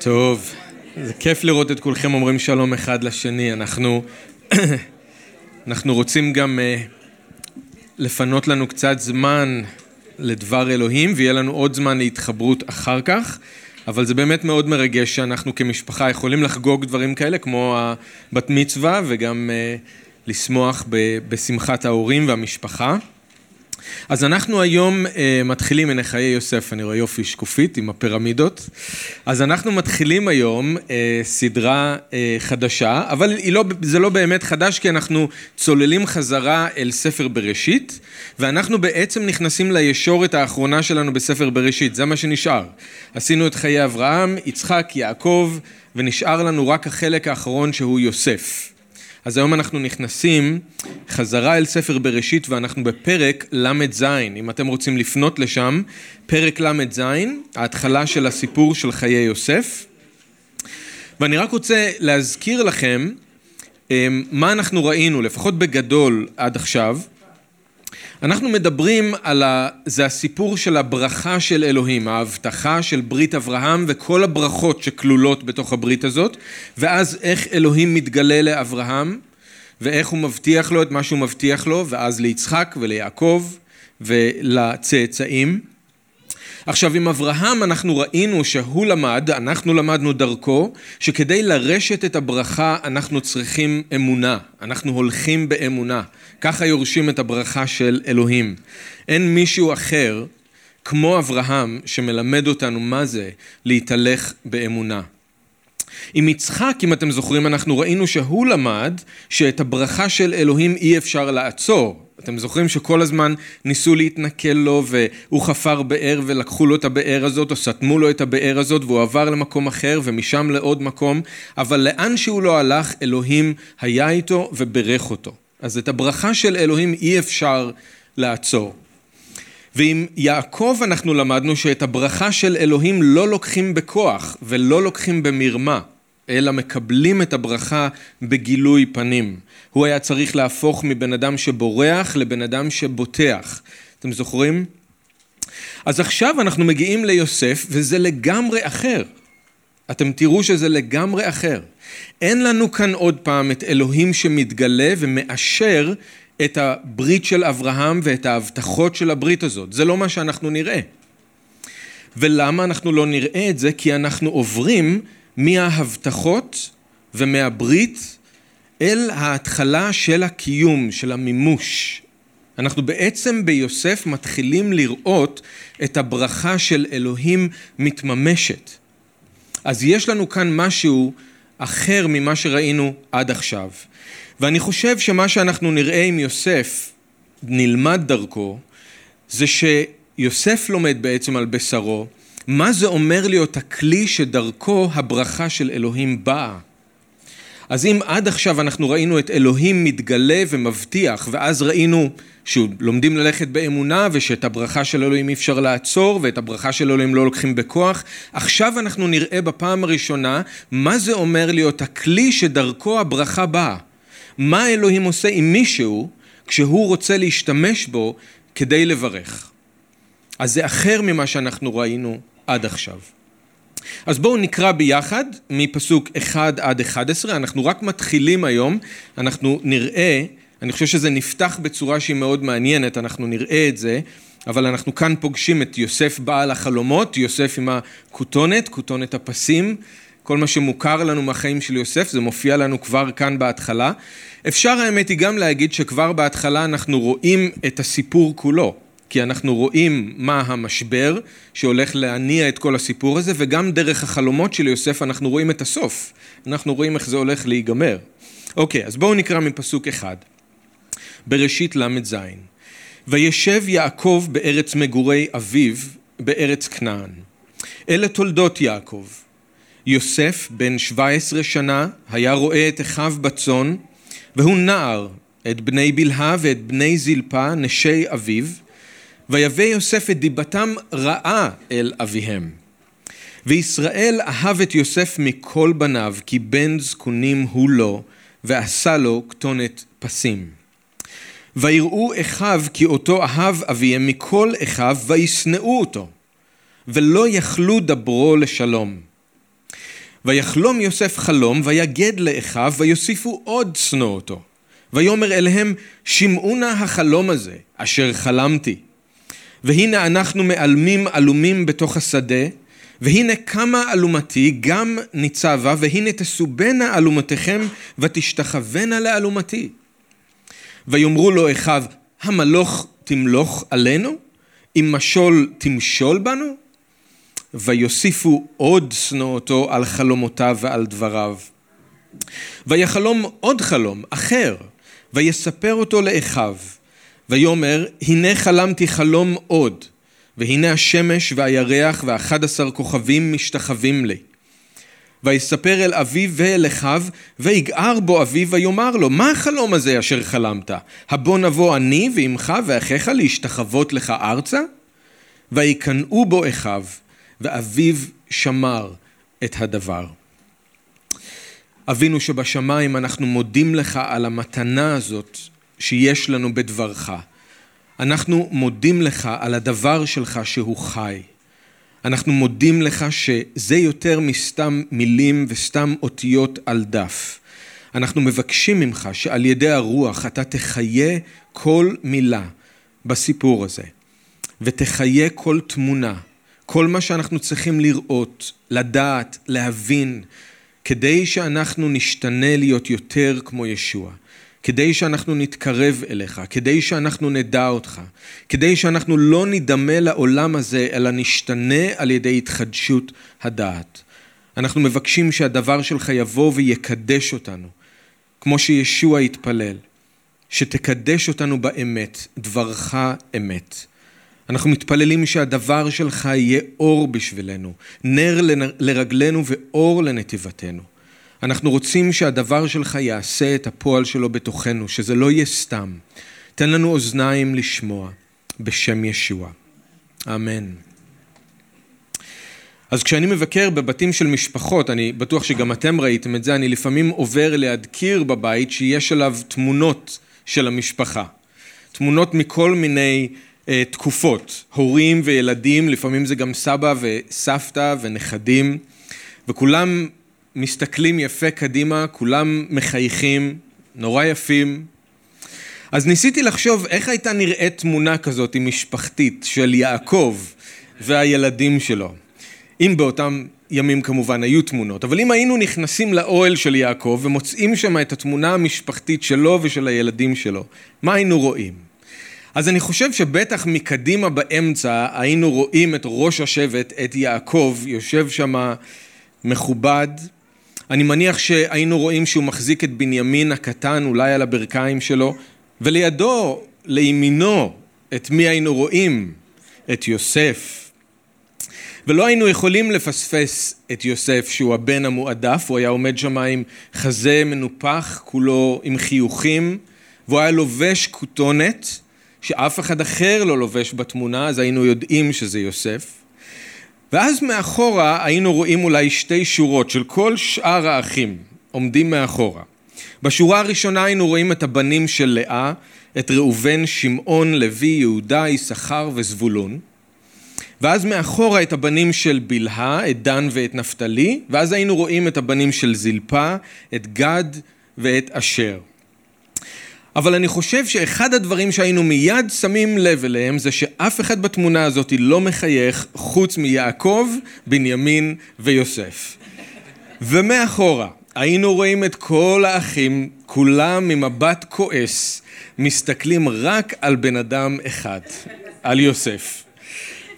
טוב, זה כיף לראות את כולכם אומרים שלום אחד לשני. אנחנו, אנחנו רוצים גם uh, לפנות לנו קצת זמן לדבר אלוהים, ויהיה לנו עוד זמן להתחברות אחר כך. אבל זה באמת מאוד מרגש שאנחנו כמשפחה יכולים לחגוג דברים כאלה, כמו הבת מצווה, וגם uh, לשמוח בשמחת ההורים והמשפחה. אז אנחנו היום uh, מתחילים, הנה חיי יוסף, אני רואה יופי שקופית עם הפירמידות. אז אנחנו מתחילים היום uh, סדרה uh, חדשה, אבל לא, זה לא באמת חדש, כי אנחנו צוללים חזרה אל ספר בראשית, ואנחנו בעצם נכנסים לישורת האחרונה שלנו בספר בראשית, זה מה שנשאר. עשינו את חיי אברהם, יצחק, יעקב, ונשאר לנו רק החלק האחרון שהוא יוסף. אז היום אנחנו נכנסים חזרה אל ספר בראשית ואנחנו בפרק ל"ז, אם אתם רוצים לפנות לשם, פרק ל"ז, ההתחלה של הסיפור של חיי יוסף. ואני רק רוצה להזכיר לכם אמ, מה אנחנו ראינו, לפחות בגדול עד עכשיו. אנחנו מדברים על ה... זה הסיפור של הברכה של אלוהים, ההבטחה של ברית אברהם וכל הברכות שכלולות בתוך הברית הזאת, ואז איך אלוהים מתגלה לאברהם, ואיך הוא מבטיח לו את מה שהוא מבטיח לו, ואז ליצחק וליעקב ולצאצאים. עכשיו עם אברהם אנחנו ראינו שהוא למד, אנחנו למדנו דרכו, שכדי לרשת את הברכה אנחנו צריכים אמונה, אנחנו הולכים באמונה, ככה יורשים את הברכה של אלוהים. אין מישהו אחר כמו אברהם שמלמד אותנו מה זה להתהלך באמונה. עם יצחק, אם אתם זוכרים, אנחנו ראינו שהוא למד שאת הברכה של אלוהים אי אפשר לעצור. אתם זוכרים שכל הזמן ניסו להתנכל לו והוא חפר באר ולקחו לו את הבאר הזאת או סתמו לו את הבאר הזאת והוא עבר למקום אחר ומשם לעוד מקום אבל לאן שהוא לא הלך אלוהים היה איתו וברך אותו. אז את הברכה של אלוהים אי אפשר לעצור. ועם יעקב אנחנו למדנו שאת הברכה של אלוהים לא לוקחים בכוח ולא לוקחים במרמה אלא מקבלים את הברכה בגילוי פנים. הוא היה צריך להפוך מבן אדם שבורח לבן אדם שבוטח. אתם זוכרים? אז עכשיו אנחנו מגיעים ליוסף וזה לגמרי אחר. אתם תראו שזה לגמרי אחר. אין לנו כאן עוד פעם את אלוהים שמתגלה ומאשר את הברית של אברהם ואת ההבטחות של הברית הזאת. זה לא מה שאנחנו נראה. ולמה אנחנו לא נראה את זה? כי אנחנו עוברים מההבטחות ומהברית אל ההתחלה של הקיום, של המימוש. אנחנו בעצם ביוסף מתחילים לראות את הברכה של אלוהים מתממשת. אז יש לנו כאן משהו אחר ממה שראינו עד עכשיו. ואני חושב שמה שאנחנו נראה עם יוסף, נלמד דרכו, זה שיוסף לומד בעצם על בשרו מה זה אומר להיות הכלי שדרכו הברכה של אלוהים באה. אז אם עד עכשיו אנחנו ראינו את אלוהים מתגלה ומבטיח, ואז ראינו שלומדים ללכת באמונה ושאת הברכה של אלוהים אי אפשר לעצור ואת הברכה של אלוהים לא לוקחים בכוח, עכשיו אנחנו נראה בפעם הראשונה מה זה אומר להיות הכלי שדרכו הברכה באה. מה אלוהים עושה עם מישהו כשהוא רוצה להשתמש בו כדי לברך. אז זה אחר ממה שאנחנו ראינו עד עכשיו. אז בואו נקרא ביחד מפסוק 1 עד 11, אנחנו רק מתחילים היום, אנחנו נראה, אני חושב שזה נפתח בצורה שהיא מאוד מעניינת, אנחנו נראה את זה, אבל אנחנו כאן פוגשים את יוסף בעל החלומות, יוסף עם הכותונת, כותונת הפסים, כל מה שמוכר לנו מהחיים של יוסף, זה מופיע לנו כבר כאן בהתחלה. אפשר האמת היא גם להגיד שכבר בהתחלה אנחנו רואים את הסיפור כולו. כי אנחנו רואים מה המשבר שהולך להניע את כל הסיפור הזה, וגם דרך החלומות של יוסף אנחנו רואים את הסוף. אנחנו רואים איך זה הולך להיגמר. אוקיי, אז בואו נקרא מפסוק אחד. בראשית ל"ז: וישב יעקב בארץ מגורי אביו, בארץ כנען. אלה תולדות יעקב. יוסף, בן 17 שנה, היה רואה את אחיו בצאן, והוא נער, את בני בלהה ואת בני זלפה, נשי אביו, ויבא יוסף את דיבתם רעה אל אביהם. וישראל אהב את יוסף מכל בניו, כי בן זקונים הוא לו, ועשה לו כתונת פסים. ויראו אחיו כי אותו אהב אביהם מכל אחיו, וישנאו אותו. ולא יכלו דברו לשלום. ויחלום יוסף חלום, ויגד לאחיו, ויוסיפו עוד שנוא אותו. ויאמר אליהם, שמעו נא החלום הזה, אשר חלמתי. והנה אנחנו מעלמים עלומים בתוך השדה, והנה קמה אלומתי גם ניצבה, והנה תסובנה אלומתיכם ותשתחוונה לאלומתי. ויאמרו לו אחיו, המלוך תמלוך עלינו? אם משול תמשול בנו? ויוסיפו עוד שנואותו על חלומותיו ועל דבריו. ויחלום עוד חלום אחר, ויספר אותו לאחיו. ויאמר, הנה חלמתי חלום עוד, והנה השמש והירח ואחד עשר כוכבים משתחווים לי. ויספר אל אביו ואל אחיו, ויגער בו אביו ויאמר לו, מה החלום הזה אשר חלמת? הבוא נבוא אני ואמך ואחיך להשתחוות לך ארצה? ויקנאו בו אחיו, ואביו שמר את הדבר. אבינו שבשמיים אנחנו מודים לך על המתנה הזאת שיש לנו בדברך. אנחנו מודים לך על הדבר שלך שהוא חי. אנחנו מודים לך שזה יותר מסתם מילים וסתם אותיות על דף. אנחנו מבקשים ממך שעל ידי הרוח אתה תחיה כל מילה בסיפור הזה, ותחיה כל תמונה, כל מה שאנחנו צריכים לראות, לדעת, להבין, כדי שאנחנו נשתנה להיות יותר כמו ישוע. כדי שאנחנו נתקרב אליך, כדי שאנחנו נדע אותך, כדי שאנחנו לא נדמה לעולם הזה, אלא נשתנה על ידי התחדשות הדעת. אנחנו מבקשים שהדבר שלך יבוא ויקדש אותנו, כמו שישוע התפלל, שתקדש אותנו באמת, דברך אמת. אנחנו מתפללים שהדבר שלך יהיה אור בשבילנו, נר לרגלינו ואור לנתיבתנו. אנחנו רוצים שהדבר שלך יעשה את הפועל שלו בתוכנו, שזה לא יהיה סתם. תן לנו אוזניים לשמוע, בשם ישוע. אמן. אז כשאני מבקר בבתים של משפחות, אני בטוח שגם אתם ראיתם את זה, אני לפעמים עובר ליד קיר בבית שיש עליו תמונות של המשפחה. תמונות מכל מיני אה, תקופות, הורים וילדים, לפעמים זה גם סבא וסבתא ונכדים, וכולם מסתכלים יפה קדימה, כולם מחייכים, נורא יפים. אז ניסיתי לחשוב איך הייתה נראית תמונה כזאת עם משפחתית של יעקב והילדים שלו. אם באותם ימים כמובן היו תמונות, אבל אם היינו נכנסים לאוהל של יעקב ומוצאים שם את התמונה המשפחתית שלו ושל הילדים שלו, מה היינו רואים? אז אני חושב שבטח מקדימה באמצע היינו רואים את ראש השבט, את יעקב, יושב שם מכובד, אני מניח שהיינו רואים שהוא מחזיק את בנימין הקטן אולי על הברכיים שלו, ולידו, לימינו, את מי היינו רואים? את יוסף. ולא היינו יכולים לפספס את יוסף שהוא הבן המועדף, הוא היה עומד שם עם חזה מנופח, כולו עם חיוכים, והוא היה לובש כותונת שאף אחד אחר לא לובש בתמונה, אז היינו יודעים שזה יוסף. ואז מאחורה היינו רואים אולי שתי שורות של כל שאר האחים עומדים מאחורה. בשורה הראשונה היינו רואים את הבנים של לאה, את ראובן, שמעון, לוי, יהודה, יששכר וזבולון. ואז מאחורה את הבנים של בלהה, את דן ואת נפתלי, ואז היינו רואים את הבנים של זלפה, את גד ואת אשר. אבל אני חושב שאחד הדברים שהיינו מיד שמים לב אליהם זה שאף אחד בתמונה הזאת לא מחייך חוץ מיעקב, בנימין ויוסף. ומאחורה היינו רואים את כל האחים, כולם ממבט כועס, מסתכלים רק על בן אדם אחד, על יוסף.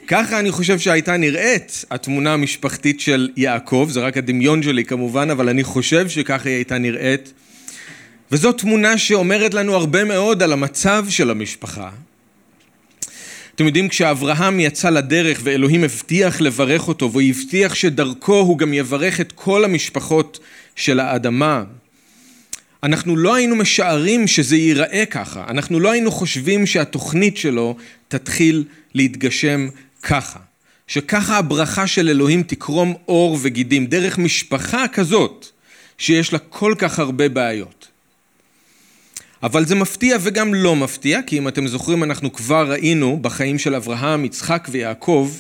ככה אני חושב שהייתה נראית התמונה המשפחתית של יעקב, זה רק הדמיון שלי כמובן, אבל אני חושב שככה היא הייתה נראית. וזו תמונה שאומרת לנו הרבה מאוד על המצב של המשפחה. אתם יודעים, כשאברהם יצא לדרך ואלוהים הבטיח לברך אותו, והוא הבטיח שדרכו הוא גם יברך את כל המשפחות של האדמה, אנחנו לא היינו משערים שזה ייראה ככה, אנחנו לא היינו חושבים שהתוכנית שלו תתחיל להתגשם ככה, שככה הברכה של אלוהים תקרום אור וגידים, דרך משפחה כזאת, שיש לה כל כך הרבה בעיות. אבל זה מפתיע וגם לא מפתיע, כי אם אתם זוכרים אנחנו כבר ראינו בחיים של אברהם, יצחק ויעקב,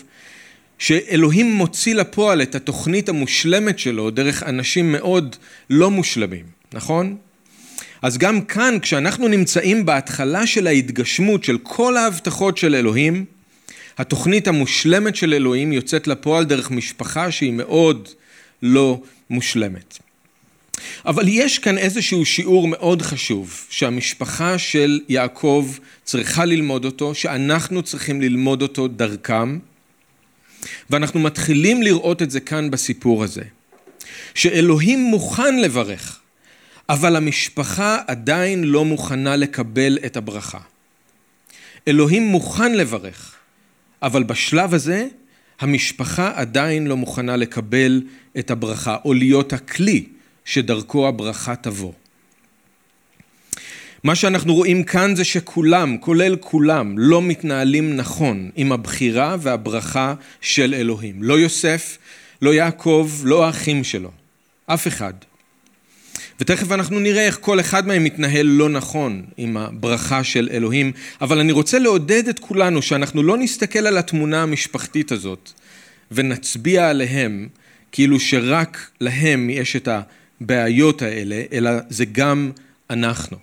שאלוהים מוציא לפועל את התוכנית המושלמת שלו דרך אנשים מאוד לא מושלמים, נכון? אז גם כאן, כשאנחנו נמצאים בהתחלה של ההתגשמות של כל ההבטחות של אלוהים, התוכנית המושלמת של אלוהים יוצאת לפועל דרך משפחה שהיא מאוד לא מושלמת. אבל יש כאן איזשהו שיעור מאוד חשוב שהמשפחה של יעקב צריכה ללמוד אותו, שאנחנו צריכים ללמוד אותו דרכם, ואנחנו מתחילים לראות את זה כאן בסיפור הזה. שאלוהים מוכן לברך, אבל המשפחה עדיין לא מוכנה לקבל את הברכה. אלוהים מוכן לברך, אבל בשלב הזה המשפחה עדיין לא מוכנה לקבל את הברכה, או להיות הכלי שדרכו הברכה תבוא. מה שאנחנו רואים כאן זה שכולם, כולל כולם, לא מתנהלים נכון עם הבחירה והברכה של אלוהים. לא יוסף, לא יעקב, לא האחים שלו. אף אחד. ותכף אנחנו נראה איך כל אחד מהם מתנהל לא נכון עם הברכה של אלוהים, אבל אני רוצה לעודד את כולנו שאנחנו לא נסתכל על התמונה המשפחתית הזאת ונצביע עליהם כאילו שרק להם יש את הבעיות האלה, אלא זה גם אנחנו.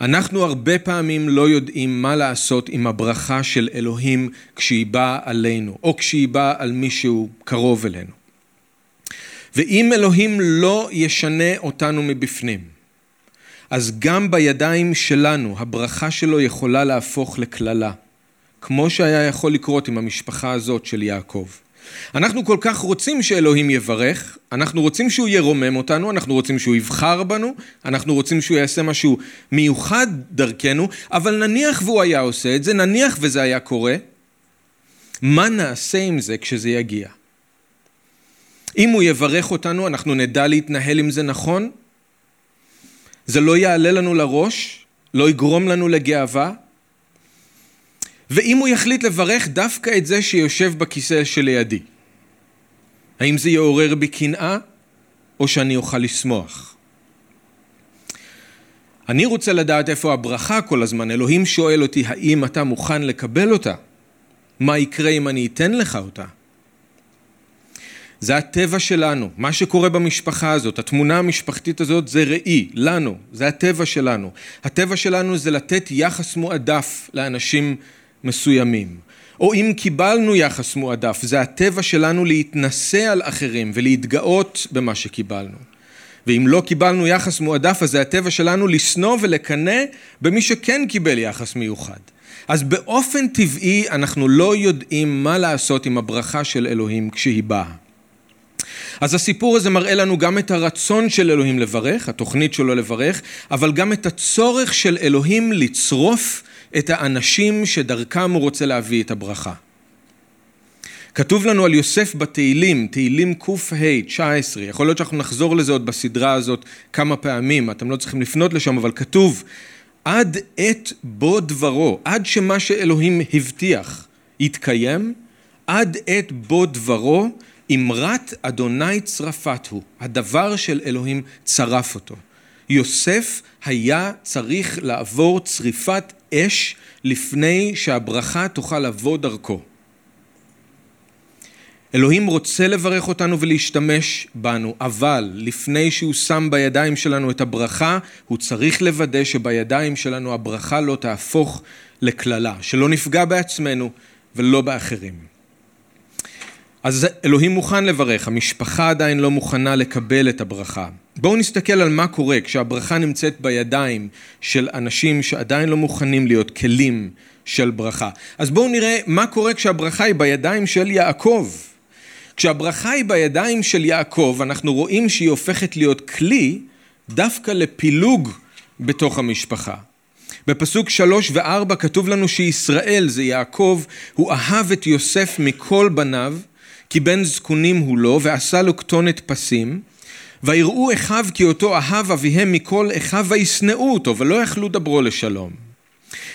אנחנו הרבה פעמים לא יודעים מה לעשות עם הברכה של אלוהים כשהיא באה עלינו, או כשהיא באה על מישהו קרוב אלינו. ואם אלוהים לא ישנה אותנו מבפנים, אז גם בידיים שלנו הברכה שלו יכולה להפוך לקללה, כמו שהיה יכול לקרות עם המשפחה הזאת של יעקב. אנחנו כל כך רוצים שאלוהים יברך, אנחנו רוצים שהוא ירומם אותנו, אנחנו רוצים שהוא יבחר בנו, אנחנו רוצים שהוא יעשה משהו מיוחד דרכנו, אבל נניח והוא היה עושה את זה, נניח וזה היה קורה, מה נעשה עם זה כשזה יגיע? אם הוא יברך אותנו, אנחנו נדע להתנהל עם זה נכון? זה לא יעלה לנו לראש? לא יגרום לנו לגאווה? ואם הוא יחליט לברך דווקא את זה שיושב בכיסא שלידי, האם זה יעורר בי קנאה או שאני אוכל לשמוח? אני רוצה לדעת איפה הברכה כל הזמן. אלוהים שואל אותי, האם אתה מוכן לקבל אותה? מה יקרה אם אני אתן לך אותה? זה הטבע שלנו, מה שקורה במשפחה הזאת, התמונה המשפחתית הזאת זה ראי, לנו, זה הטבע שלנו. הטבע שלנו זה לתת יחס מועדף לאנשים מסוימים. או אם קיבלנו יחס מועדף, זה הטבע שלנו להתנשא על אחרים ולהתגאות במה שקיבלנו. ואם לא קיבלנו יחס מועדף, אז זה הטבע שלנו לשנוא ולקנא במי שכן קיבל יחס מיוחד. אז באופן טבעי אנחנו לא יודעים מה לעשות עם הברכה של אלוהים כשהיא באה. אז הסיפור הזה מראה לנו גם את הרצון של אלוהים לברך, התוכנית שלו לברך, אבל גם את הצורך של אלוהים לצרוף את האנשים שדרכם הוא רוצה להביא את הברכה. כתוב לנו על יוסף בתהילים, תהילים קה 19, יכול להיות שאנחנו נחזור לזה עוד בסדרה הזאת כמה פעמים, אתם לא צריכים לפנות לשם, אבל כתוב עד עת בו דברו, עד שמה שאלוהים הבטיח יתקיים, עד עת בו דברו, אמרת אדוני צרפת הוא, הדבר של אלוהים צרף אותו. יוסף היה צריך לעבור צריפת אש לפני שהברכה תוכל לבוא דרכו. אלוהים רוצה לברך אותנו ולהשתמש בנו, אבל לפני שהוא שם בידיים שלנו את הברכה, הוא צריך לוודא שבידיים שלנו הברכה לא תהפוך לקללה, שלא נפגע בעצמנו ולא באחרים. אז אלוהים מוכן לברך, המשפחה עדיין לא מוכנה לקבל את הברכה. בואו נסתכל על מה קורה כשהברכה נמצאת בידיים של אנשים שעדיין לא מוכנים להיות כלים של ברכה. אז בואו נראה מה קורה כשהברכה היא בידיים של יעקב. כשהברכה היא בידיים של יעקב, אנחנו רואים שהיא הופכת להיות כלי דווקא לפילוג בתוך המשפחה. בפסוק שלוש וארבע כתוב לנו שישראל, זה יעקב, הוא אהב את יוסף מכל בניו, כי בן זקונים הוא לו, ועשה לו כתונת פסים. ויראו אחיו כי אותו אהב אביהם מכל אחיו וישנאו אותו ולא יכלו דברו לשלום.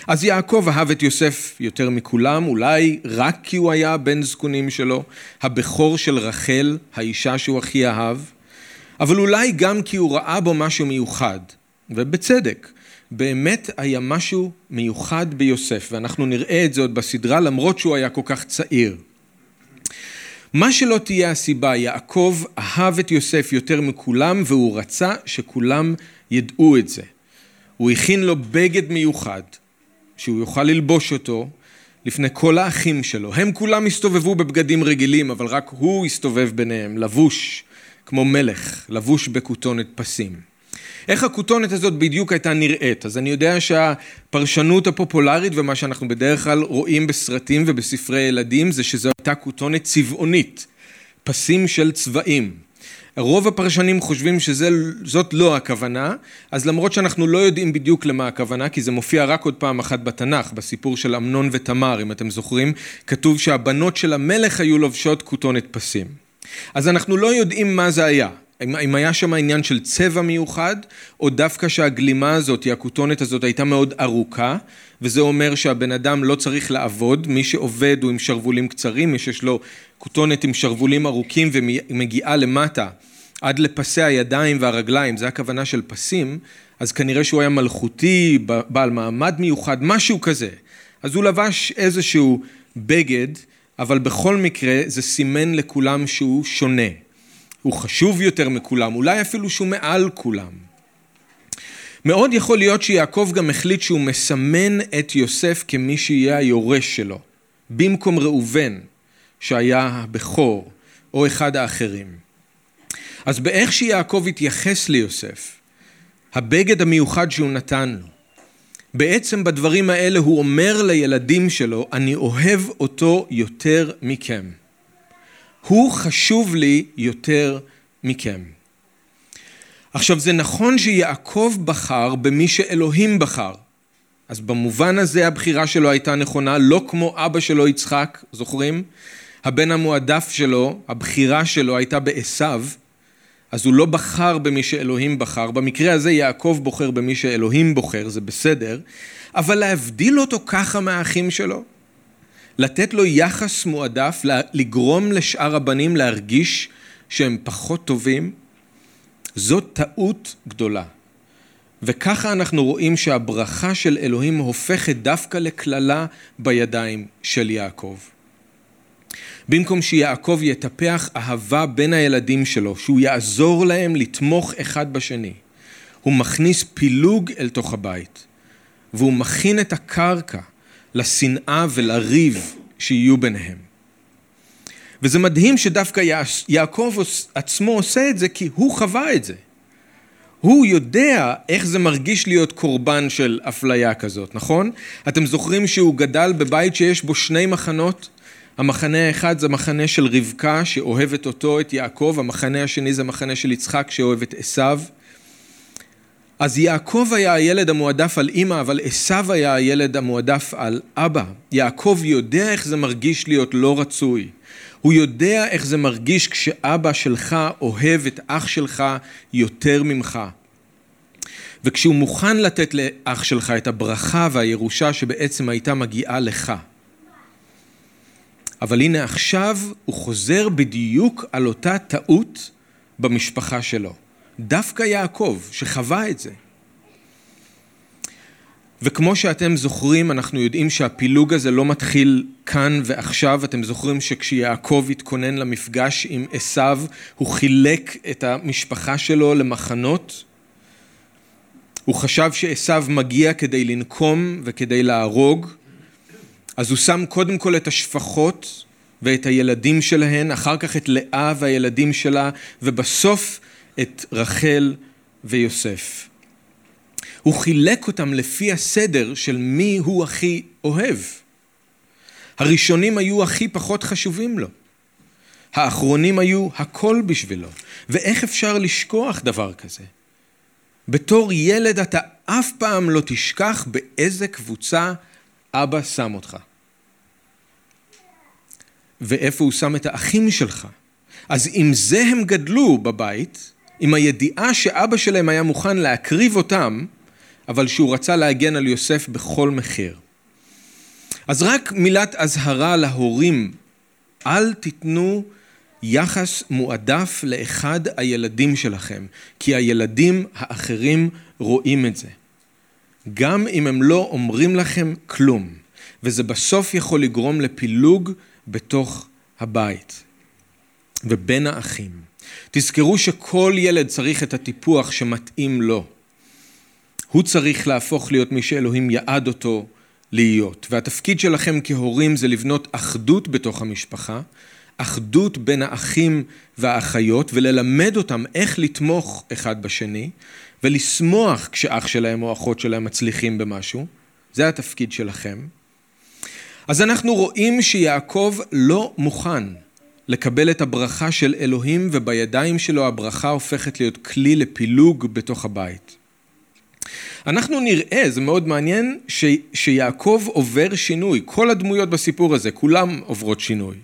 אז יעקב אהב את יוסף יותר מכולם, אולי רק כי הוא היה בן זקונים שלו, הבכור של רחל, האישה שהוא הכי אהב, אבל אולי גם כי הוא ראה בו משהו מיוחד, ובצדק. באמת היה משהו מיוחד ביוסף, ואנחנו נראה את זה עוד בסדרה למרות שהוא היה כל כך צעיר. מה שלא תהיה הסיבה, יעקב אהב את יוסף יותר מכולם והוא רצה שכולם ידעו את זה. הוא הכין לו בגד מיוחד, שהוא יוכל ללבוש אותו לפני כל האחים שלו. הם כולם הסתובבו בבגדים רגילים, אבל רק הוא הסתובב ביניהם, לבוש כמו מלך, לבוש בכותונת פסים. איך הכותונת הזאת בדיוק הייתה נראית? אז אני יודע שהפרשנות הפופולרית ומה שאנחנו בדרך כלל רואים בסרטים ובספרי ילדים זה שזו הייתה כותונת צבעונית, פסים של צבעים. רוב הפרשנים חושבים שזאת לא הכוונה, אז למרות שאנחנו לא יודעים בדיוק למה הכוונה, כי זה מופיע רק עוד פעם אחת בתנ"ך, בסיפור של אמנון ותמר, אם אתם זוכרים, כתוב שהבנות של המלך היו לובשות כותונת פסים. אז אנחנו לא יודעים מה זה היה. אם היה שם עניין של צבע מיוחד, או דווקא שהגלימה הזאת, הכותונת הזאת, הייתה מאוד ארוכה, וזה אומר שהבן אדם לא צריך לעבוד, מי שעובד הוא עם שרוולים קצרים, מי שיש לו כותונת עם שרוולים ארוכים ומגיעה למטה עד לפסי הידיים והרגליים, זה הכוונה של פסים, אז כנראה שהוא היה מלכותי, בעל מעמד מיוחד, משהו כזה. אז הוא לבש איזשהו בגד, אבל בכל מקרה זה סימן לכולם שהוא שונה. הוא חשוב יותר מכולם, אולי אפילו שהוא מעל כולם. מאוד יכול להיות שיעקב גם החליט שהוא מסמן את יוסף כמי שיהיה היורש שלו, במקום ראובן, שהיה הבכור, או אחד האחרים. אז באיך שיעקב התייחס ליוסף, הבגד המיוחד שהוא נתן לו, בעצם בדברים האלה הוא אומר לילדים שלו, אני אוהב אותו יותר מכם. הוא חשוב לי יותר מכם. עכשיו זה נכון שיעקב בחר במי שאלוהים בחר. אז במובן הזה הבחירה שלו הייתה נכונה, לא כמו אבא שלו יצחק, זוכרים? הבן המועדף שלו, הבחירה שלו הייתה בעשו, אז הוא לא בחר במי שאלוהים בחר, במקרה הזה יעקב בוחר במי שאלוהים בוחר, זה בסדר, אבל להבדיל אותו ככה מהאחים שלו, לתת לו יחס מועדף, לגרום לשאר הבנים להרגיש שהם פחות טובים, זאת טעות גדולה. וככה אנחנו רואים שהברכה של אלוהים הופכת דווקא לקללה בידיים של יעקב. במקום שיעקב יטפח אהבה בין הילדים שלו, שהוא יעזור להם לתמוך אחד בשני, הוא מכניס פילוג אל תוך הבית, והוא מכין את הקרקע לשנאה ולריב שיהיו ביניהם. וזה מדהים שדווקא יעקב עצמו עושה את זה כי הוא חווה את זה. הוא יודע איך זה מרגיש להיות קורבן של אפליה כזאת, נכון? אתם זוכרים שהוא גדל בבית שיש בו שני מחנות? המחנה האחד זה מחנה של רבקה שאוהבת אותו, את יעקב, המחנה השני זה מחנה של יצחק שאוהב את עשיו. אז יעקב היה הילד המועדף על אימא, אבל עשיו היה הילד המועדף על אבא. יעקב יודע איך זה מרגיש להיות לא רצוי. הוא יודע איך זה מרגיש כשאבא שלך אוהב את אח שלך יותר ממך. וכשהוא מוכן לתת לאח שלך את הברכה והירושה שבעצם הייתה מגיעה לך. אבל הנה עכשיו הוא חוזר בדיוק על אותה טעות במשפחה שלו. דווקא יעקב, שחווה את זה. וכמו שאתם זוכרים, אנחנו יודעים שהפילוג הזה לא מתחיל כאן ועכשיו. אתם זוכרים שכשיעקב התכונן למפגש עם עשיו, הוא חילק את המשפחה שלו למחנות? הוא חשב שעשיו מגיע כדי לנקום וכדי להרוג, אז הוא שם קודם כל את השפחות ואת הילדים שלהן, אחר כך את לאה והילדים שלה, ובסוף את רחל ויוסף. הוא חילק אותם לפי הסדר של מי הוא הכי אוהב. הראשונים היו הכי פחות חשובים לו. האחרונים היו הכל בשבילו. ואיך אפשר לשכוח דבר כזה? בתור ילד אתה אף פעם לא תשכח באיזה קבוצה אבא שם אותך. ואיפה הוא שם את האחים שלך. אז עם זה הם גדלו בבית, עם הידיעה שאבא שלהם היה מוכן להקריב אותם, אבל שהוא רצה להגן על יוסף בכל מחיר. אז רק מילת אזהרה להורים, אל תיתנו יחס מועדף לאחד הילדים שלכם, כי הילדים האחרים רואים את זה. גם אם הם לא אומרים לכם כלום, וזה בסוף יכול לגרום לפילוג בתוך הבית. ובין האחים. תזכרו שכל ילד צריך את הטיפוח שמתאים לו. הוא צריך להפוך להיות מי שאלוהים יעד אותו להיות. והתפקיד שלכם כהורים זה לבנות אחדות בתוך המשפחה, אחדות בין האחים והאחיות, וללמד אותם איך לתמוך אחד בשני, ולשמוח כשאח שלהם או אחות שלהם מצליחים במשהו. זה התפקיד שלכם. אז אנחנו רואים שיעקב לא מוכן לקבל את הברכה של אלוהים, ובידיים שלו הברכה הופכת להיות כלי לפילוג בתוך הבית. אנחנו נראה, זה מאוד מעניין, ש, שיעקב עובר שינוי. כל הדמויות בסיפור הזה, כולם עוברות שינוי.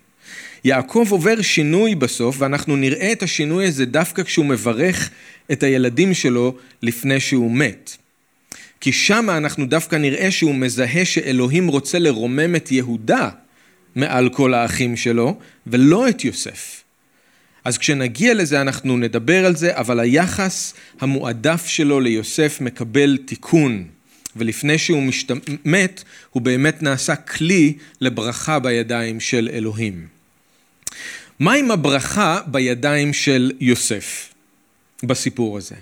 יעקב עובר שינוי בסוף, ואנחנו נראה את השינוי הזה דווקא כשהוא מברך את הילדים שלו לפני שהוא מת. כי שם אנחנו דווקא נראה שהוא מזהה שאלוהים רוצה לרומם את יהודה מעל כל האחים שלו, ולא את יוסף. אז כשנגיע לזה אנחנו נדבר על זה, אבל היחס המועדף שלו ליוסף מקבל תיקון. ולפני שהוא מת, הוא באמת נעשה כלי לברכה בידיים של אלוהים. מה עם הברכה בידיים של יוסף בסיפור הזה?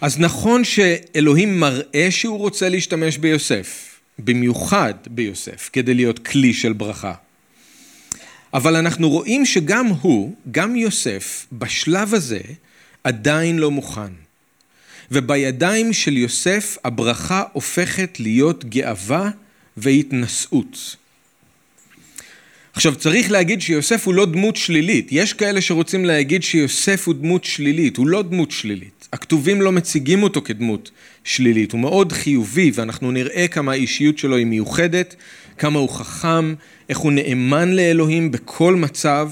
אז נכון שאלוהים מראה שהוא רוצה להשתמש ביוסף, במיוחד ביוסף, כדי להיות כלי של ברכה. אבל אנחנו רואים שגם הוא, גם יוסף, בשלב הזה עדיין לא מוכן. ובידיים של יוסף הברכה הופכת להיות גאווה והתנשאות. עכשיו צריך להגיד שיוסף הוא לא דמות שלילית, יש כאלה שרוצים להגיד שיוסף הוא דמות שלילית, הוא לא דמות שלילית. הכתובים לא מציגים אותו כדמות שלילית, הוא מאוד חיובי ואנחנו נראה כמה האישיות שלו היא מיוחדת, כמה הוא חכם, איך הוא נאמן לאלוהים בכל מצב,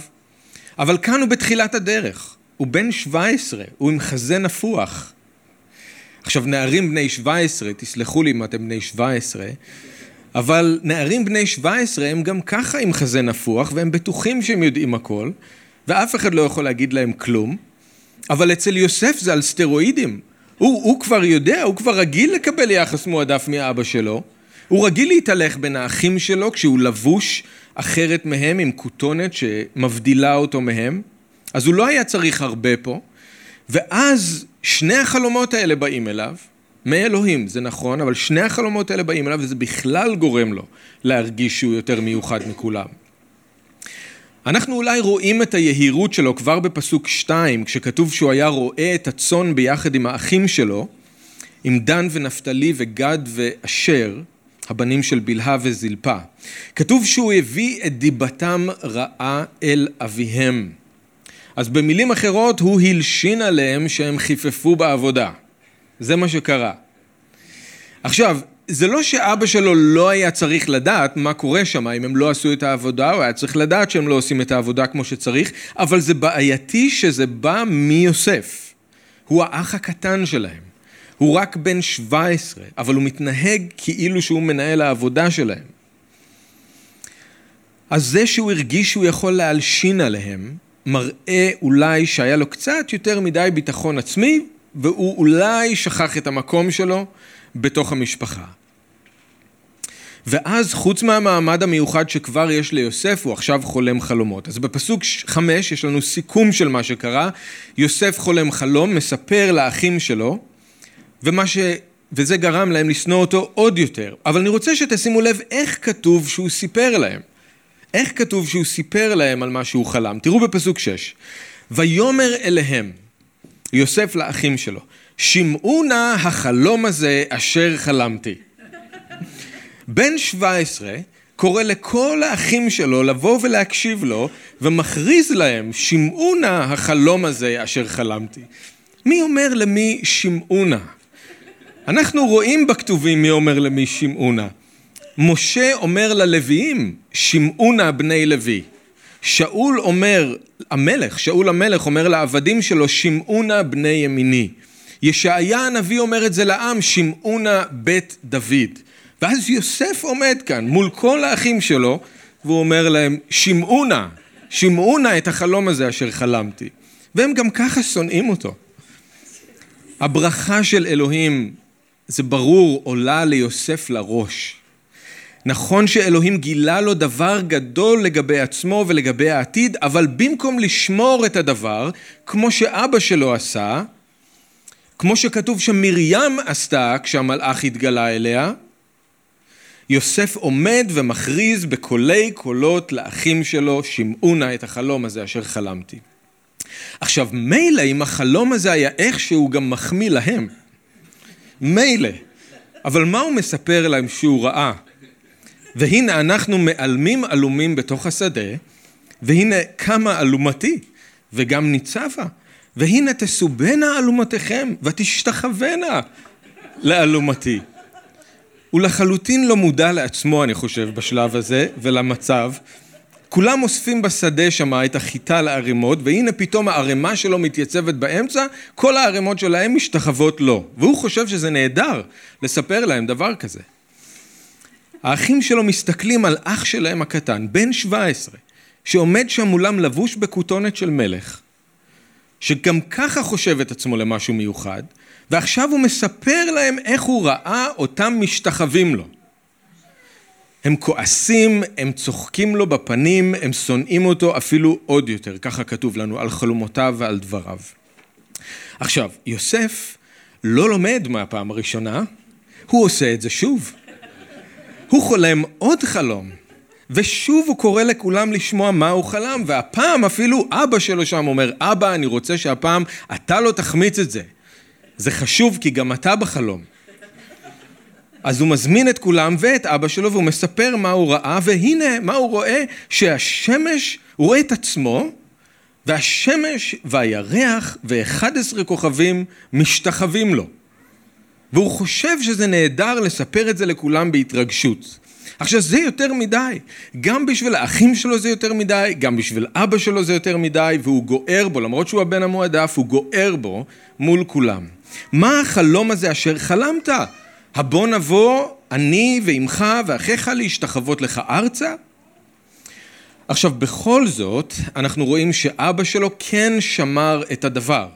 אבל כאן הוא בתחילת הדרך, הוא בן 17, הוא עם חזה נפוח. עכשיו נערים בני 17, תסלחו לי אם אתם בני 17, אבל נערים בני 17 הם גם ככה עם חזה נפוח והם בטוחים שהם יודעים הכל ואף אחד לא יכול להגיד להם כלום אבל אצל יוסף זה על סטרואידים. הוא, הוא כבר יודע, הוא כבר רגיל לקבל יחס מועדף מאבא שלו. הוא רגיל להתהלך בין האחים שלו כשהוא לבוש אחרת מהם עם כותונת שמבדילה אותו מהם. אז הוא לא היה צריך הרבה פה. ואז שני החלומות האלה באים אליו מאלוהים, זה נכון, אבל שני החלומות האלה באים אליו וזה בכלל גורם לו להרגיש שהוא יותר מיוחד מכולם. אנחנו אולי רואים את היהירות שלו כבר בפסוק 2, כשכתוב שהוא היה רואה את הצאן ביחד עם האחים שלו, עם דן ונפתלי וגד ואשר, הבנים של בלהה וזלפה. כתוב שהוא הביא את דיבתם רעה אל אביהם. אז במילים אחרות הוא הלשין עליהם שהם חיפפו בעבודה. זה מה שקרה. עכשיו, זה לא שאבא שלו לא היה צריך לדעת מה קורה שם, אם הם לא עשו את העבודה, הוא היה צריך לדעת שהם לא עושים את העבודה כמו שצריך, אבל זה בעייתי שזה בא מיוסף. הוא האח הקטן שלהם. הוא רק בן 17, אבל הוא מתנהג כאילו שהוא מנהל העבודה שלהם. אז זה שהוא הרגיש שהוא יכול להלשין עליהם, מראה אולי שהיה לו קצת יותר מדי ביטחון עצמי, והוא אולי שכח את המקום שלו בתוך המשפחה. ואז חוץ מהמעמד המיוחד שכבר יש ליוסף, הוא עכשיו חולם חלומות. אז בפסוק חמש יש לנו סיכום של מה שקרה. יוסף חולם חלום, מספר לאחים שלו, ומה ש... וזה גרם להם לשנוא אותו עוד יותר. אבל אני רוצה שתשימו לב איך כתוב שהוא סיפר להם. איך כתוב שהוא סיפר להם על מה שהוא חלם? תראו בפסוק שש. ויאמר אליהם, יוסף לאחים שלו, שמעו נא החלום הזה אשר חלמתי. בן 17 קורא לכל האחים שלו לבוא ולהקשיב לו ומכריז להם, שמעו נא החלום הזה אשר חלמתי. מי אומר למי שמעו נא? אנחנו רואים בכתובים מי אומר למי שמעו נא. משה אומר ללוויים, שמעו נא בני לוי. שאול אומר, המלך, שאול המלך אומר לעבדים שלו, שמעו נא בני ימיני. ישעיה הנביא אומר את זה לעם, שמעו נא בית דוד. ואז יוסף עומד כאן מול כל האחים שלו, והוא אומר להם, שמעו נא, שמעו נא את החלום הזה אשר חלמתי. והם גם ככה שונאים אותו. הברכה של אלוהים, זה ברור, עולה ליוסף לראש. נכון שאלוהים גילה לו דבר גדול לגבי עצמו ולגבי העתיד, אבל במקום לשמור את הדבר, כמו שאבא שלו עשה, כמו שכתוב שמרים עשתה כשהמלאך התגלה אליה, יוסף עומד ומכריז בקולי קולות לאחים שלו, שמעו נא את החלום הזה אשר חלמתי. עכשיו, מילא אם החלום הזה היה איכשהו גם מחמיא להם. מילא. אבל מה הוא מספר להם שהוא ראה? והנה אנחנו מעלמים עלומים בתוך השדה, והנה קמה אלומתי, וגם ניצבה, והנה תסובנה אלומתיכם, ותשתחוונה לאלומתי. הוא לחלוטין לא מודע לעצמו, אני חושב, בשלב הזה, ולמצב. כולם אוספים בשדה שמה את החיטה לערימות, והנה פתאום הערימה שלו מתייצבת באמצע, כל הערימות שלהם משתחוות לו. והוא חושב שזה נהדר לספר להם דבר כזה. האחים שלו מסתכלים על אח שלהם הקטן, בן 17, שעומד שם מולם לבוש בכותונת של מלך, שגם ככה חושב את עצמו למשהו מיוחד, ועכשיו הוא מספר להם איך הוא ראה אותם משתחווים לו. הם כועסים, הם צוחקים לו בפנים, הם שונאים אותו אפילו עוד יותר, ככה כתוב לנו, על חלומותיו ועל דבריו. עכשיו, יוסף לא לומד מהפעם הראשונה, הוא עושה את זה שוב. הוא חולם עוד חלום, ושוב הוא קורא לכולם לשמוע מה הוא חלם, והפעם אפילו אבא שלו שם אומר, אבא, אני רוצה שהפעם אתה לא תחמיץ את זה. זה חשוב כי גם אתה בחלום. אז הוא מזמין את כולם ואת אבא שלו והוא מספר מה הוא ראה, והנה מה הוא רואה, שהשמש, הוא רואה את עצמו, והשמש והירח ואחד עשרה כוכבים משתחווים לו. והוא חושב שזה נהדר לספר את זה לכולם בהתרגשות. עכשיו זה יותר מדי, גם בשביל האחים שלו זה יותר מדי, גם בשביל אבא שלו זה יותר מדי, והוא גוער בו, למרות שהוא הבן המועדף, הוא גוער בו מול כולם. מה החלום הזה אשר חלמת? הבוא נבוא אני ועמך ואחיך להשתחוות לך ארצה? עכשיו בכל זאת אנחנו רואים שאבא שלו כן שמר את הדבר.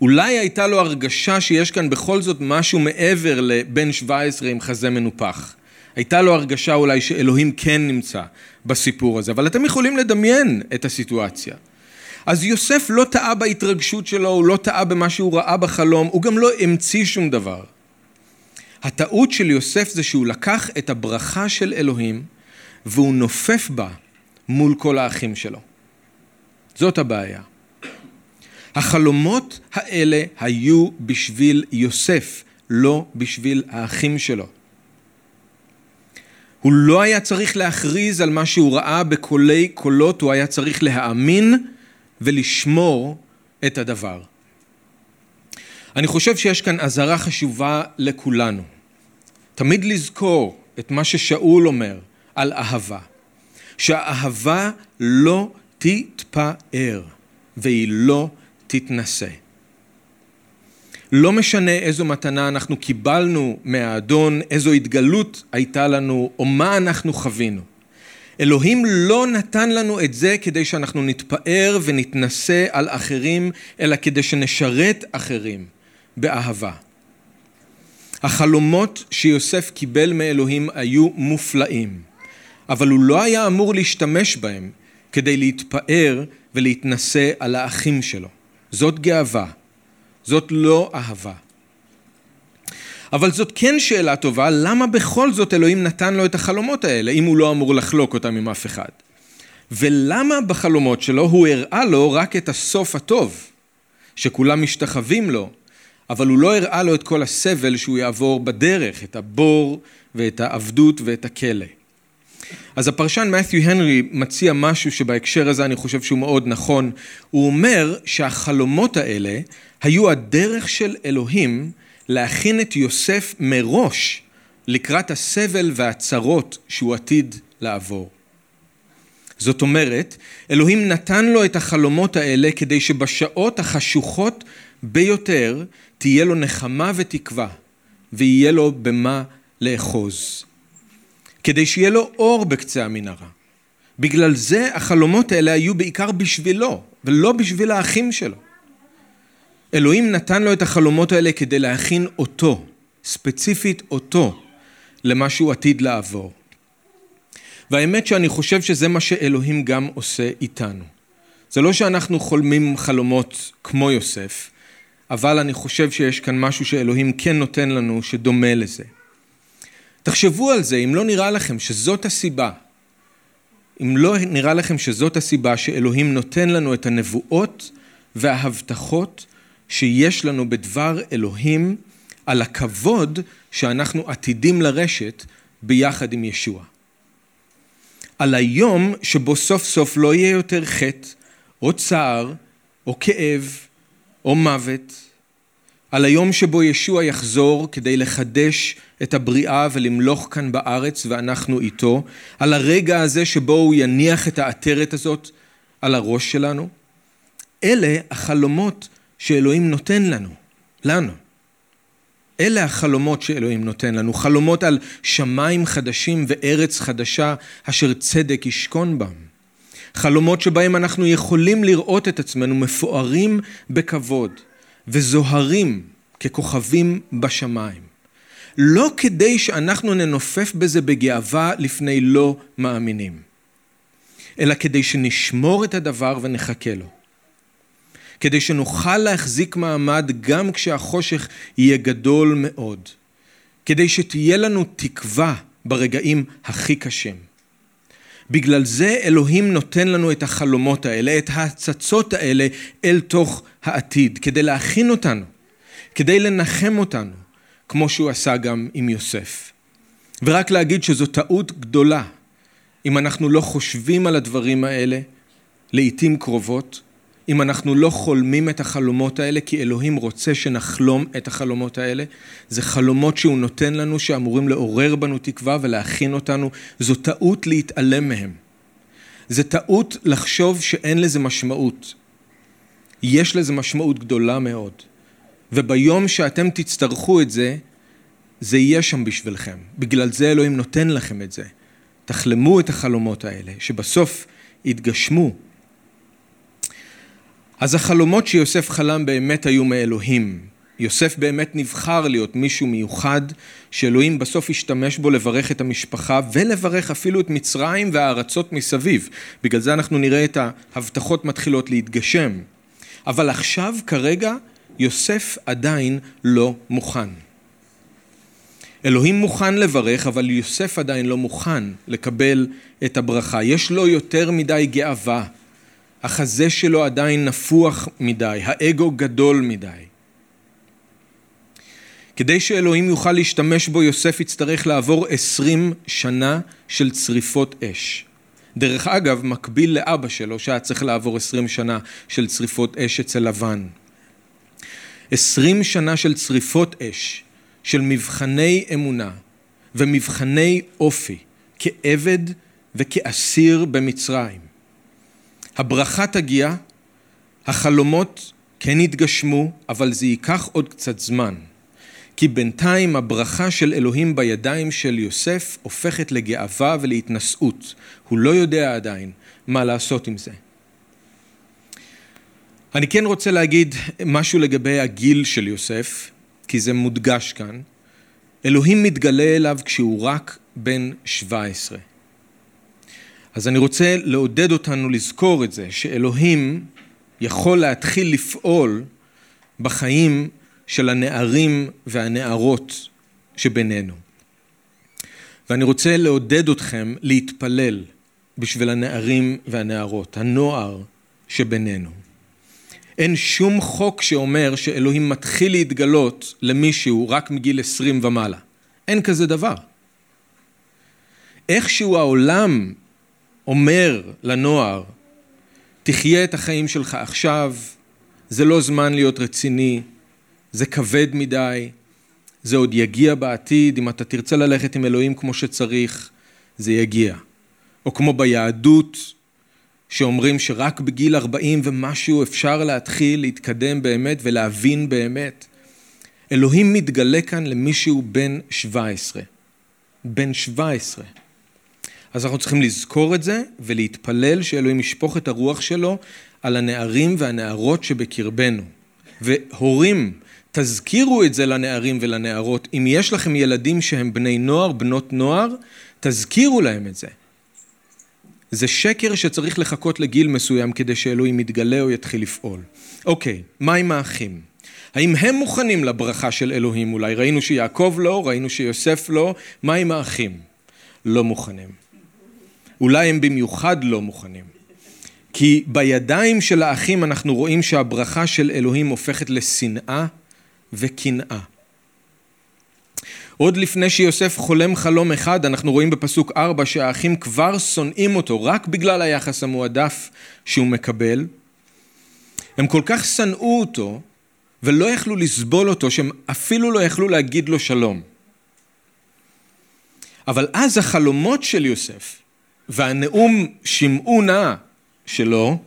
אולי הייתה לו הרגשה שיש כאן בכל זאת משהו מעבר לבן 17 עם חזה מנופח. הייתה לו הרגשה אולי שאלוהים כן נמצא בסיפור הזה, אבל אתם יכולים לדמיין את הסיטואציה. אז יוסף לא טעה בהתרגשות שלו, הוא לא טעה במה שהוא ראה בחלום, הוא גם לא המציא שום דבר. הטעות של יוסף זה שהוא לקח את הברכה של אלוהים והוא נופף בה מול כל האחים שלו. זאת הבעיה. החלומות האלה היו בשביל יוסף, לא בשביל האחים שלו. הוא לא היה צריך להכריז על מה שהוא ראה בקולי קולות, הוא היה צריך להאמין ולשמור את הדבר. אני חושב שיש כאן אזהרה חשובה לכולנו. תמיד לזכור את מה ששאול אומר על אהבה, שהאהבה לא תתפאר והיא לא תתנשא. לא משנה איזו מתנה אנחנו קיבלנו מהאדון, איזו התגלות הייתה לנו או מה אנחנו חווינו. אלוהים לא נתן לנו את זה כדי שאנחנו נתפאר ונתנשא על אחרים, אלא כדי שנשרת אחרים באהבה. החלומות שיוסף קיבל מאלוהים היו מופלאים, אבל הוא לא היה אמור להשתמש בהם כדי להתפאר ולהתנשא על האחים שלו. זאת גאווה, זאת לא אהבה. אבל זאת כן שאלה טובה, למה בכל זאת אלוהים נתן לו את החלומות האלה, אם הוא לא אמור לחלוק אותם עם אף אחד? ולמה בחלומות שלו הוא הראה לו רק את הסוף הטוב, שכולם משתחווים לו, אבל הוא לא הראה לו את כל הסבל שהוא יעבור בדרך, את הבור ואת העבדות ואת הכלא. אז הפרשן מת'יו הנרי מציע משהו שבהקשר הזה אני חושב שהוא מאוד נכון. הוא אומר שהחלומות האלה היו הדרך של אלוהים להכין את יוסף מראש לקראת הסבל והצרות שהוא עתיד לעבור. זאת אומרת, אלוהים נתן לו את החלומות האלה כדי שבשעות החשוכות ביותר תהיה לו נחמה ותקווה, ויהיה לו במה לאחוז. כדי שיהיה לו אור בקצה המנהרה. בגלל זה החלומות האלה היו בעיקר בשבילו, ולא בשביל האחים שלו. אלוהים נתן לו את החלומות האלה כדי להכין אותו, ספציפית אותו, למשהו עתיד לעבור. והאמת שאני חושב שזה מה שאלוהים גם עושה איתנו. זה לא שאנחנו חולמים חלומות כמו יוסף, אבל אני חושב שיש כאן משהו שאלוהים כן נותן לנו שדומה לזה. תחשבו על זה, אם לא נראה לכם שזאת הסיבה, אם לא נראה לכם שזאת הסיבה שאלוהים נותן לנו את הנבואות וההבטחות שיש לנו בדבר אלוהים על הכבוד שאנחנו עתידים לרשת ביחד עם ישוע. על היום שבו סוף סוף לא יהיה יותר חטא, או צער, או כאב, או מוות, על היום שבו ישוע יחזור כדי לחדש את הבריאה ולמלוך כאן בארץ ואנחנו איתו, על הרגע הזה שבו הוא יניח את העטרת הזאת על הראש שלנו. אלה החלומות שאלוהים נותן לנו, לנו. אלה החלומות שאלוהים נותן לנו, חלומות על שמיים חדשים וארץ חדשה אשר צדק ישכון בם. חלומות שבהם אנחנו יכולים לראות את עצמנו מפוארים בכבוד וזוהרים ככוכבים בשמיים. לא כדי שאנחנו ננופף בזה בגאווה לפני לא מאמינים, אלא כדי שנשמור את הדבר ונחכה לו. כדי שנוכל להחזיק מעמד גם כשהחושך יהיה גדול מאוד. כדי שתהיה לנו תקווה ברגעים הכי קשים. בגלל זה אלוהים נותן לנו את החלומות האלה, את ההצצות האלה אל תוך העתיד, כדי להכין אותנו, כדי לנחם אותנו, כמו שהוא עשה גם עם יוסף. ורק להגיד שזו טעות גדולה אם אנחנו לא חושבים על הדברים האלה לעיתים קרובות, אם אנחנו לא חולמים את החלומות האלה, כי אלוהים רוצה שנחלום את החלומות האלה. זה חלומות שהוא נותן לנו, שאמורים לעורר בנו תקווה ולהכין אותנו. זו טעות להתעלם מהם. זה טעות לחשוב שאין לזה משמעות. יש לזה משמעות גדולה מאוד. וביום שאתם תצטרכו את זה, זה יהיה שם בשבילכם. בגלל זה אלוהים נותן לכם את זה. תחלמו את החלומות האלה, שבסוף יתגשמו אז החלומות שיוסף חלם באמת היו מאלוהים. יוסף באמת נבחר להיות מישהו מיוחד, שאלוהים בסוף השתמש בו לברך את המשפחה ולברך אפילו את מצרים והארצות מסביב. בגלל זה אנחנו נראה את ההבטחות מתחילות להתגשם. אבל עכשיו, כרגע, יוסף עדיין לא מוכן. אלוהים מוכן לברך, אבל יוסף עדיין לא מוכן לקבל את הברכה. יש לו יותר מדי גאווה. החזה שלו עדיין נפוח מדי, האגו גדול מדי. כדי שאלוהים יוכל להשתמש בו, יוסף יצטרך לעבור עשרים שנה של צריפות אש. דרך אגב, מקביל לאבא שלו, שהיה צריך לעבור עשרים שנה של צריפות אש אצל לבן. עשרים שנה של צריפות אש, של מבחני אמונה ומבחני אופי, כעבד וכאסיר במצרים. הברכה תגיע, החלומות כן יתגשמו, אבל זה ייקח עוד קצת זמן. כי בינתיים הברכה של אלוהים בידיים של יוסף הופכת לגאווה ולהתנשאות. הוא לא יודע עדיין מה לעשות עם זה. אני כן רוצה להגיד משהו לגבי הגיל של יוסף, כי זה מודגש כאן. אלוהים מתגלה אליו כשהוא רק בן 17. אז אני רוצה לעודד אותנו לזכור את זה, שאלוהים יכול להתחיל לפעול בחיים של הנערים והנערות שבינינו. ואני רוצה לעודד אתכם להתפלל בשביל הנערים והנערות, הנוער שבינינו. אין שום חוק שאומר שאלוהים מתחיל להתגלות למישהו רק מגיל עשרים ומעלה. אין כזה דבר. איכשהו העולם אומר לנוער, תחיה את החיים שלך עכשיו, זה לא זמן להיות רציני, זה כבד מדי, זה עוד יגיע בעתיד, אם אתה תרצה ללכת עם אלוהים כמו שצריך, זה יגיע. או כמו ביהדות, שאומרים שרק בגיל 40 ומשהו אפשר להתחיל להתקדם באמת ולהבין באמת. אלוהים מתגלה כאן למישהו בן 17. בן 17. אז אנחנו צריכים לזכור את זה ולהתפלל שאלוהים ישפוך את הרוח שלו על הנערים והנערות שבקרבנו. והורים, תזכירו את זה לנערים ולנערות. אם יש לכם ילדים שהם בני נוער, בנות נוער, תזכירו להם את זה. זה שקר שצריך לחכות לגיל מסוים כדי שאלוהים יתגלה או יתחיל לפעול. אוקיי, מה עם האחים? האם הם מוכנים לברכה של אלוהים אולי? ראינו שיעקב לא, ראינו שיוסף לא, מה עם האחים? לא מוכנים. אולי הם במיוחד לא מוכנים. כי בידיים של האחים אנחנו רואים שהברכה של אלוהים הופכת לשנאה וקנאה. עוד לפני שיוסף חולם חלום אחד, אנחנו רואים בפסוק 4 שהאחים כבר שונאים אותו רק בגלל היחס המועדף שהוא מקבל. הם כל כך שנאו אותו ולא יכלו לסבול אותו שהם אפילו לא יכלו להגיד לו שלום. אבל אז החלומות של יוסף והנאום שמעו נא שלו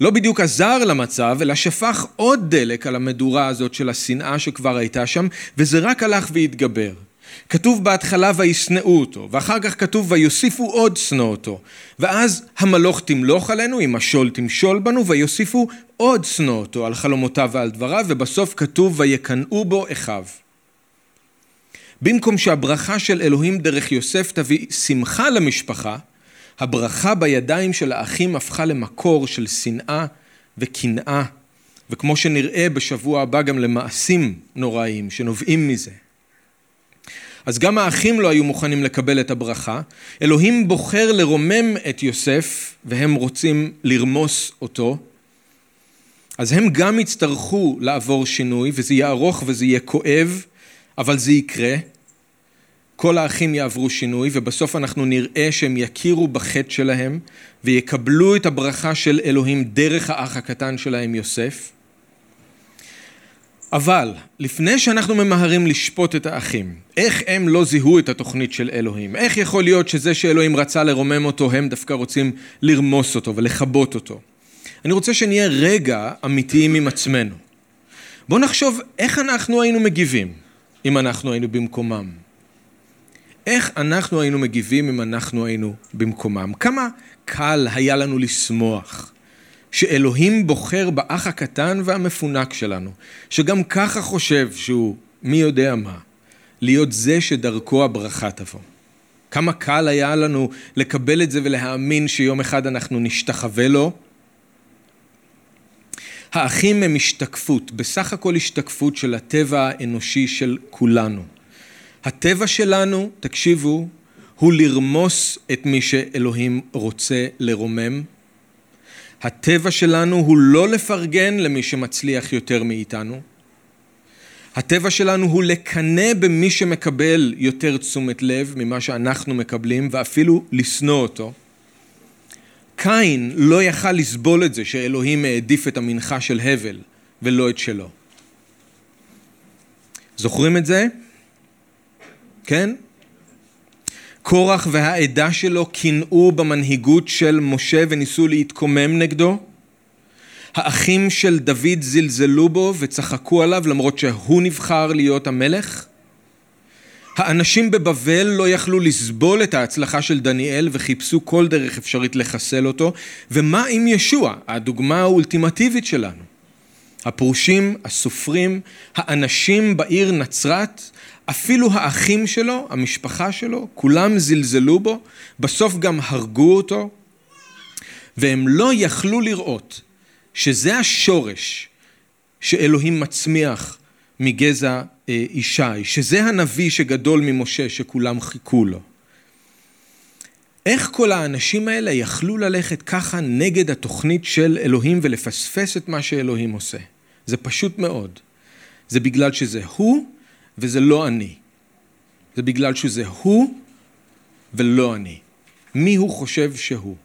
לא בדיוק עזר למצב, אלא שפך עוד דלק על המדורה הזאת של השנאה שכבר הייתה שם, וזה רק הלך והתגבר. כתוב בהתחלה וישנאו אותו, ואחר כך כתוב ויוסיפו עוד שנוא אותו. ואז המלוך תמלוך עלינו, אם השול תמשול בנו, ויוסיפו עוד שנוא אותו על חלומותיו ועל דבריו, ובסוף כתוב ויקנאו בו אחיו. במקום שהברכה של אלוהים דרך יוסף תביא שמחה למשפחה, הברכה בידיים של האחים הפכה למקור של שנאה וקנאה, וכמו שנראה בשבוע הבא גם למעשים נוראיים שנובעים מזה. אז גם האחים לא היו מוכנים לקבל את הברכה. אלוהים בוחר לרומם את יוסף והם רוצים לרמוס אותו. אז הם גם יצטרכו לעבור שינוי וזה יהיה ארוך וזה יהיה כואב, אבל זה יקרה. כל האחים יעברו שינוי ובסוף אנחנו נראה שהם יכירו בחטא שלהם ויקבלו את הברכה של אלוהים דרך האח הקטן שלהם יוסף. אבל לפני שאנחנו ממהרים לשפוט את האחים, איך הם לא זיהו את התוכנית של אלוהים? איך יכול להיות שזה שאלוהים רצה לרומם אותו, הם דווקא רוצים לרמוס אותו ולכבות אותו? אני רוצה שנהיה רגע אמיתיים עם עצמנו. בואו נחשוב איך אנחנו היינו מגיבים אם אנחנו היינו במקומם. איך אנחנו היינו מגיבים אם אנחנו היינו במקומם? כמה קל היה לנו לשמוח שאלוהים בוחר באח הקטן והמפונק שלנו, שגם ככה חושב שהוא מי יודע מה, להיות זה שדרכו הברכה תבוא. כמה קל היה לנו לקבל את זה ולהאמין שיום אחד אנחנו נשתחווה לו. האחים הם השתקפות, בסך הכל השתקפות של הטבע האנושי של כולנו. הטבע שלנו, תקשיבו, הוא לרמוס את מי שאלוהים רוצה לרומם. הטבע שלנו הוא לא לפרגן למי שמצליח יותר מאיתנו. הטבע שלנו הוא לקנא במי שמקבל יותר תשומת לב ממה שאנחנו מקבלים ואפילו לשנוא אותו. קין לא יכל לסבול את זה שאלוהים העדיף את המנחה של הבל ולא את שלו. זוכרים את זה? כן? קורח והעדה שלו קינאו במנהיגות של משה וניסו להתקומם נגדו. האחים של דוד זלזלו בו וצחקו עליו למרות שהוא נבחר להיות המלך. האנשים בבבל לא יכלו לסבול את ההצלחה של דניאל וחיפשו כל דרך אפשרית לחסל אותו. ומה עם ישוע, הדוגמה האולטימטיבית שלנו? הפרושים, הסופרים, האנשים בעיר נצרת אפילו האחים שלו, המשפחה שלו, כולם זלזלו בו, בסוף גם הרגו אותו, והם לא יכלו לראות שזה השורש שאלוהים מצמיח מגזע אה, ישי, שזה הנביא שגדול ממשה שכולם חיכו לו. איך כל האנשים האלה יכלו ללכת ככה נגד התוכנית של אלוהים ולפספס את מה שאלוהים עושה? זה פשוט מאוד. זה בגלל שזה הוא וזה לא אני. זה בגלל שזה הוא ולא אני. מי הוא חושב שהוא.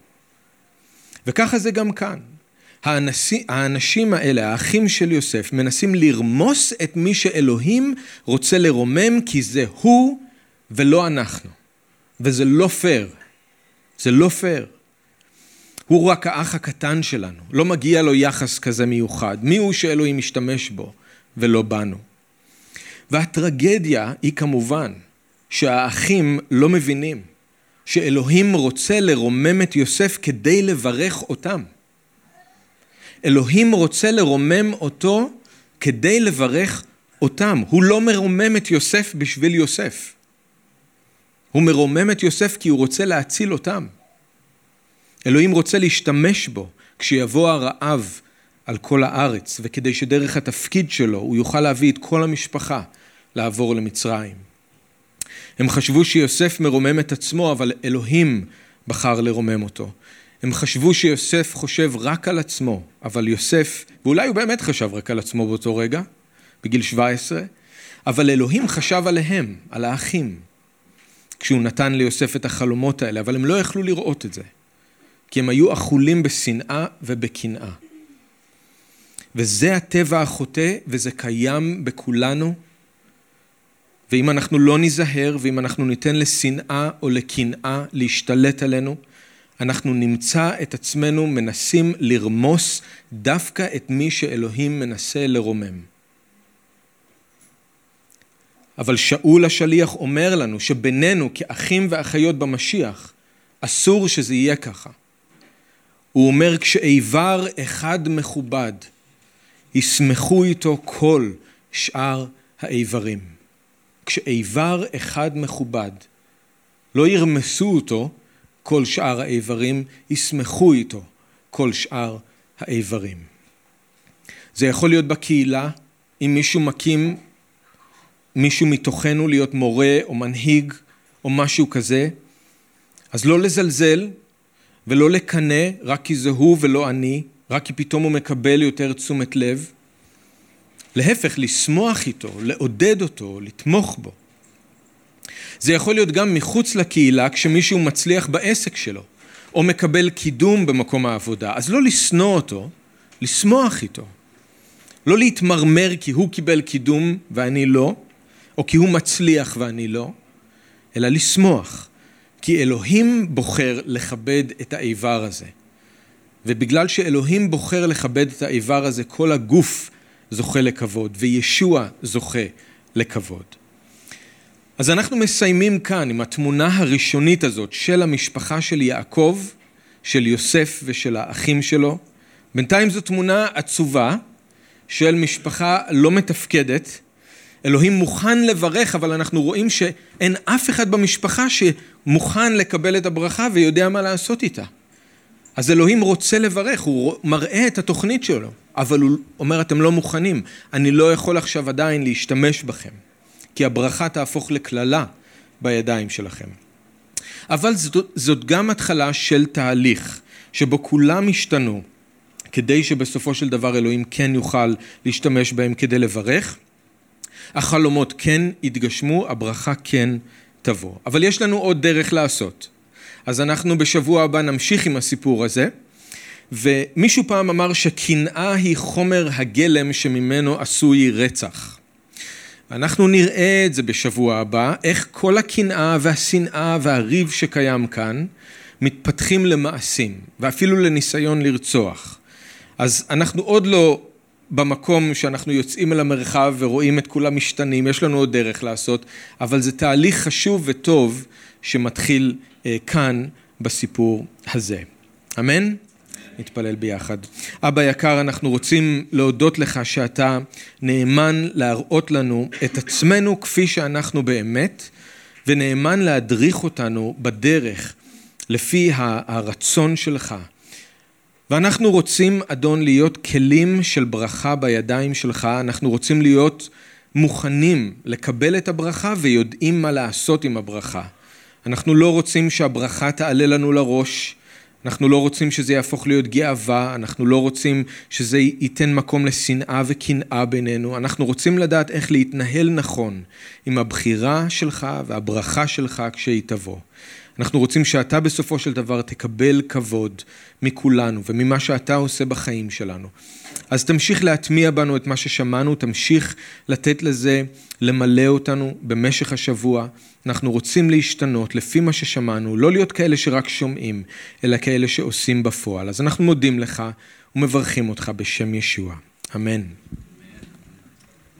וככה זה גם כאן. האנשים, האנשים האלה, האחים של יוסף, מנסים לרמוס את מי שאלוהים רוצה לרומם כי זה הוא ולא אנחנו. וזה לא פייר. זה לא פייר. הוא רק האח הקטן שלנו, לא מגיע לו יחס כזה מיוחד. מי הוא שאלוהים משתמש בו ולא בנו? והטרגדיה היא כמובן שהאחים לא מבינים שאלוהים רוצה לרומם את יוסף כדי לברך אותם. אלוהים רוצה לרומם אותו כדי לברך אותם. הוא לא מרומם את יוסף בשביל יוסף. הוא מרומם את יוסף כי הוא רוצה להציל אותם. אלוהים רוצה להשתמש בו כשיבוא הרעב על כל הארץ, וכדי שדרך התפקיד שלו הוא יוכל להביא את כל המשפחה לעבור למצרים. הם חשבו שיוסף מרומם את עצמו, אבל אלוהים בחר לרומם אותו. הם חשבו שיוסף חושב רק על עצמו, אבל יוסף, ואולי הוא באמת חשב רק על עצמו באותו רגע, בגיל 17, אבל אלוהים חשב עליהם, על האחים, כשהוא נתן ליוסף את החלומות האלה, אבל הם לא יכלו לראות את זה, כי הם היו אכולים בשנאה ובקנאה. וזה הטבע החוטא, וזה קיים בכולנו. ואם אנחנו לא ניזהר, ואם אנחנו ניתן לשנאה או לקנאה להשתלט עלינו, אנחנו נמצא את עצמנו מנסים לרמוס דווקא את מי שאלוהים מנסה לרומם. אבל שאול השליח אומר לנו שבינינו כאחים ואחיות במשיח, אסור שזה יהיה ככה. הוא אומר, כשאיבר אחד מכובד, ישמחו איתו כל שאר האיברים. כשאיבר אחד מכובד, לא ירמסו אותו כל שאר האיברים, ישמחו איתו כל שאר האיברים. זה יכול להיות בקהילה, אם מישהו מקים מישהו מתוכנו להיות מורה או מנהיג או משהו כזה, אז לא לזלזל ולא לקנא רק כי זה הוא ולא אני, רק כי פתאום הוא מקבל יותר תשומת לב. להפך, לשמוח איתו, לעודד אותו, לתמוך בו. זה יכול להיות גם מחוץ לקהילה כשמישהו מצליח בעסק שלו, או מקבל קידום במקום העבודה. אז לא לשנוא אותו, לשמוח איתו. לא להתמרמר כי הוא קיבל קידום ואני לא, או כי הוא מצליח ואני לא, אלא לשמוח. כי אלוהים בוחר לכבד את האיבר הזה. ובגלל שאלוהים בוחר לכבד את האיבר הזה, כל הגוף זוכה לכבוד, וישוע זוכה לכבוד. אז אנחנו מסיימים כאן עם התמונה הראשונית הזאת של המשפחה של יעקב, של יוסף ושל האחים שלו. בינתיים זו תמונה עצובה של משפחה לא מתפקדת. אלוהים מוכן לברך, אבל אנחנו רואים שאין אף אחד במשפחה שמוכן לקבל את הברכה ויודע מה לעשות איתה. אז אלוהים רוצה לברך, הוא מראה את התוכנית שלו, אבל הוא אומר, אתם לא מוכנים, אני לא יכול עכשיו עדיין להשתמש בכם, כי הברכה תהפוך לקללה בידיים שלכם. אבל זאת, זאת גם התחלה של תהליך, שבו כולם השתנו, כדי שבסופו של דבר אלוהים כן יוכל להשתמש בהם כדי לברך. החלומות כן יתגשמו, הברכה כן תבוא. אבל יש לנו עוד דרך לעשות. אז אנחנו בשבוע הבא נמשיך עם הסיפור הזה. ומישהו פעם אמר שקנאה היא חומר הגלם שממנו עשוי רצח. אנחנו נראה את זה בשבוע הבא, איך כל הקנאה והשנאה והריב שקיים כאן מתפתחים למעשים, ואפילו לניסיון לרצוח. אז אנחנו עוד לא במקום שאנחנו יוצאים אל המרחב ורואים את כולם משתנים, יש לנו עוד דרך לעשות, אבל זה תהליך חשוב וטוב שמתחיל אה, כאן בסיפור הזה. אמן? נתפלל ביחד. אבא יקר, אנחנו רוצים להודות לך שאתה נאמן להראות לנו את עצמנו כפי שאנחנו באמת, ונאמן להדריך אותנו בדרך לפי הרצון שלך. ואנחנו רוצים, אדון, להיות כלים של ברכה בידיים שלך, אנחנו רוצים להיות מוכנים לקבל את הברכה ויודעים מה לעשות עם הברכה. אנחנו לא רוצים שהברכה תעלה לנו לראש, אנחנו לא רוצים שזה יהפוך להיות גאווה, אנחנו לא רוצים שזה ייתן מקום לשנאה וקנאה בינינו, אנחנו רוצים לדעת איך להתנהל נכון עם הבחירה שלך והברכה שלך כשהיא תבוא. אנחנו רוצים שאתה בסופו של דבר תקבל כבוד מכולנו וממה שאתה עושה בחיים שלנו. אז תמשיך להטמיע בנו את מה ששמענו, תמשיך לתת לזה למלא אותנו במשך השבוע. אנחנו רוצים להשתנות לפי מה ששמענו, לא להיות כאלה שרק שומעים, אלא כאלה שעושים בפועל. אז אנחנו מודים לך ומברכים אותך בשם ישוע. אמן.